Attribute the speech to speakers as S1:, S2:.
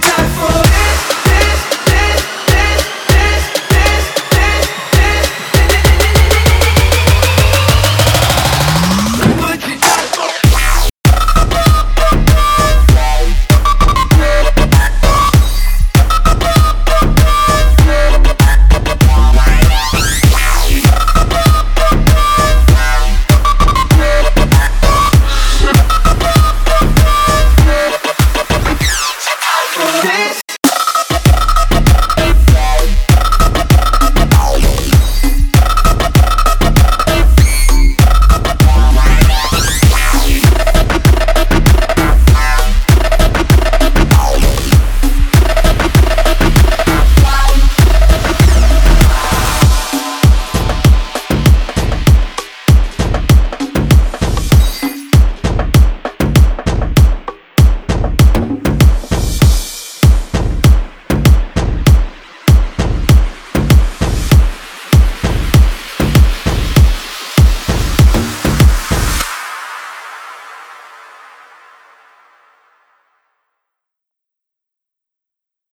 S1: die for